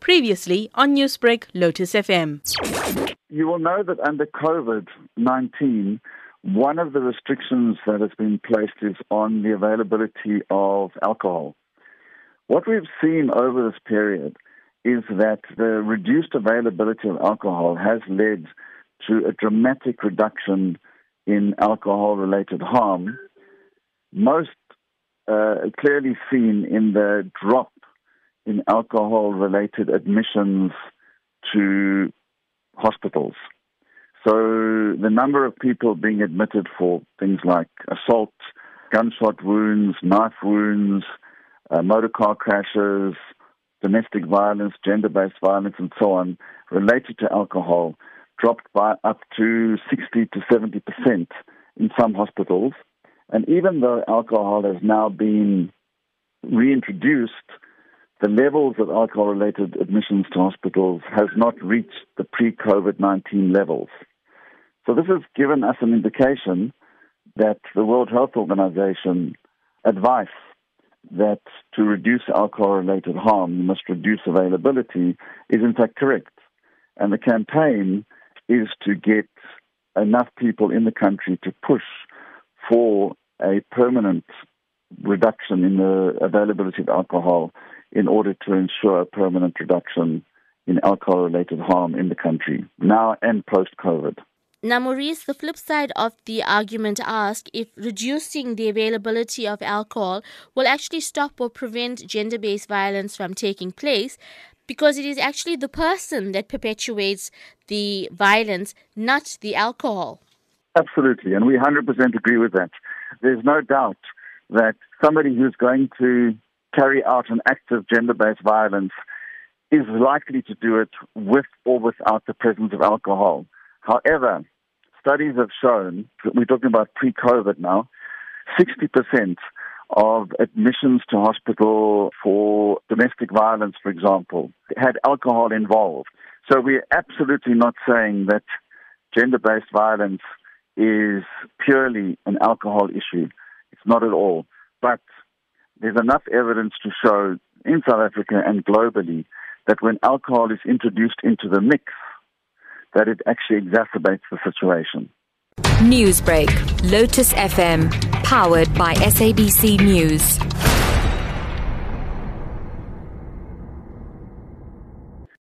Previously on Newsbreak, Lotus FM. You will know that under COVID 19, one of the restrictions that has been placed is on the availability of alcohol. What we've seen over this period is that the reduced availability of alcohol has led to a dramatic reduction in alcohol related harm, most uh, clearly seen in the drop in alcohol related admissions to hospitals. So the number of people being admitted for things like assault, gunshot wounds, knife wounds, uh, motor car crashes, domestic violence, gender based violence, and so on related to alcohol dropped by up to 60 to 70 percent in some hospitals. And even though alcohol has now been reintroduced, the levels of alcohol related admissions to hospitals has not reached the pre COVID 19 levels. So this has given us an indication that the World Health Organization advice that to reduce alcohol related harm, you must reduce availability, is in fact correct. And the campaign is to get enough people in the country to push for a permanent reduction in the availability of alcohol in order to ensure a permanent reduction in alcohol related harm in the country, now and post COVID. Now, Maurice, the flip side of the argument asks if reducing the availability of alcohol will actually stop or prevent gender based violence from taking place because it is actually the person that perpetuates the violence, not the alcohol. Absolutely, and we 100% agree with that. There's no doubt that somebody who's going to carry out an act of gender based violence is likely to do it with or without the presence of alcohol. However, studies have shown, we're talking about pre COVID now, 60% of admissions to hospital for domestic violence, for example, had alcohol involved. So we're absolutely not saying that gender based violence is purely an alcohol issue. It's not at all. But there's enough evidence to show in South Africa and globally that when alcohol is introduced into the mix, that it actually exacerbates the situation. Newsbreak, Lotus FM, powered by SABC News.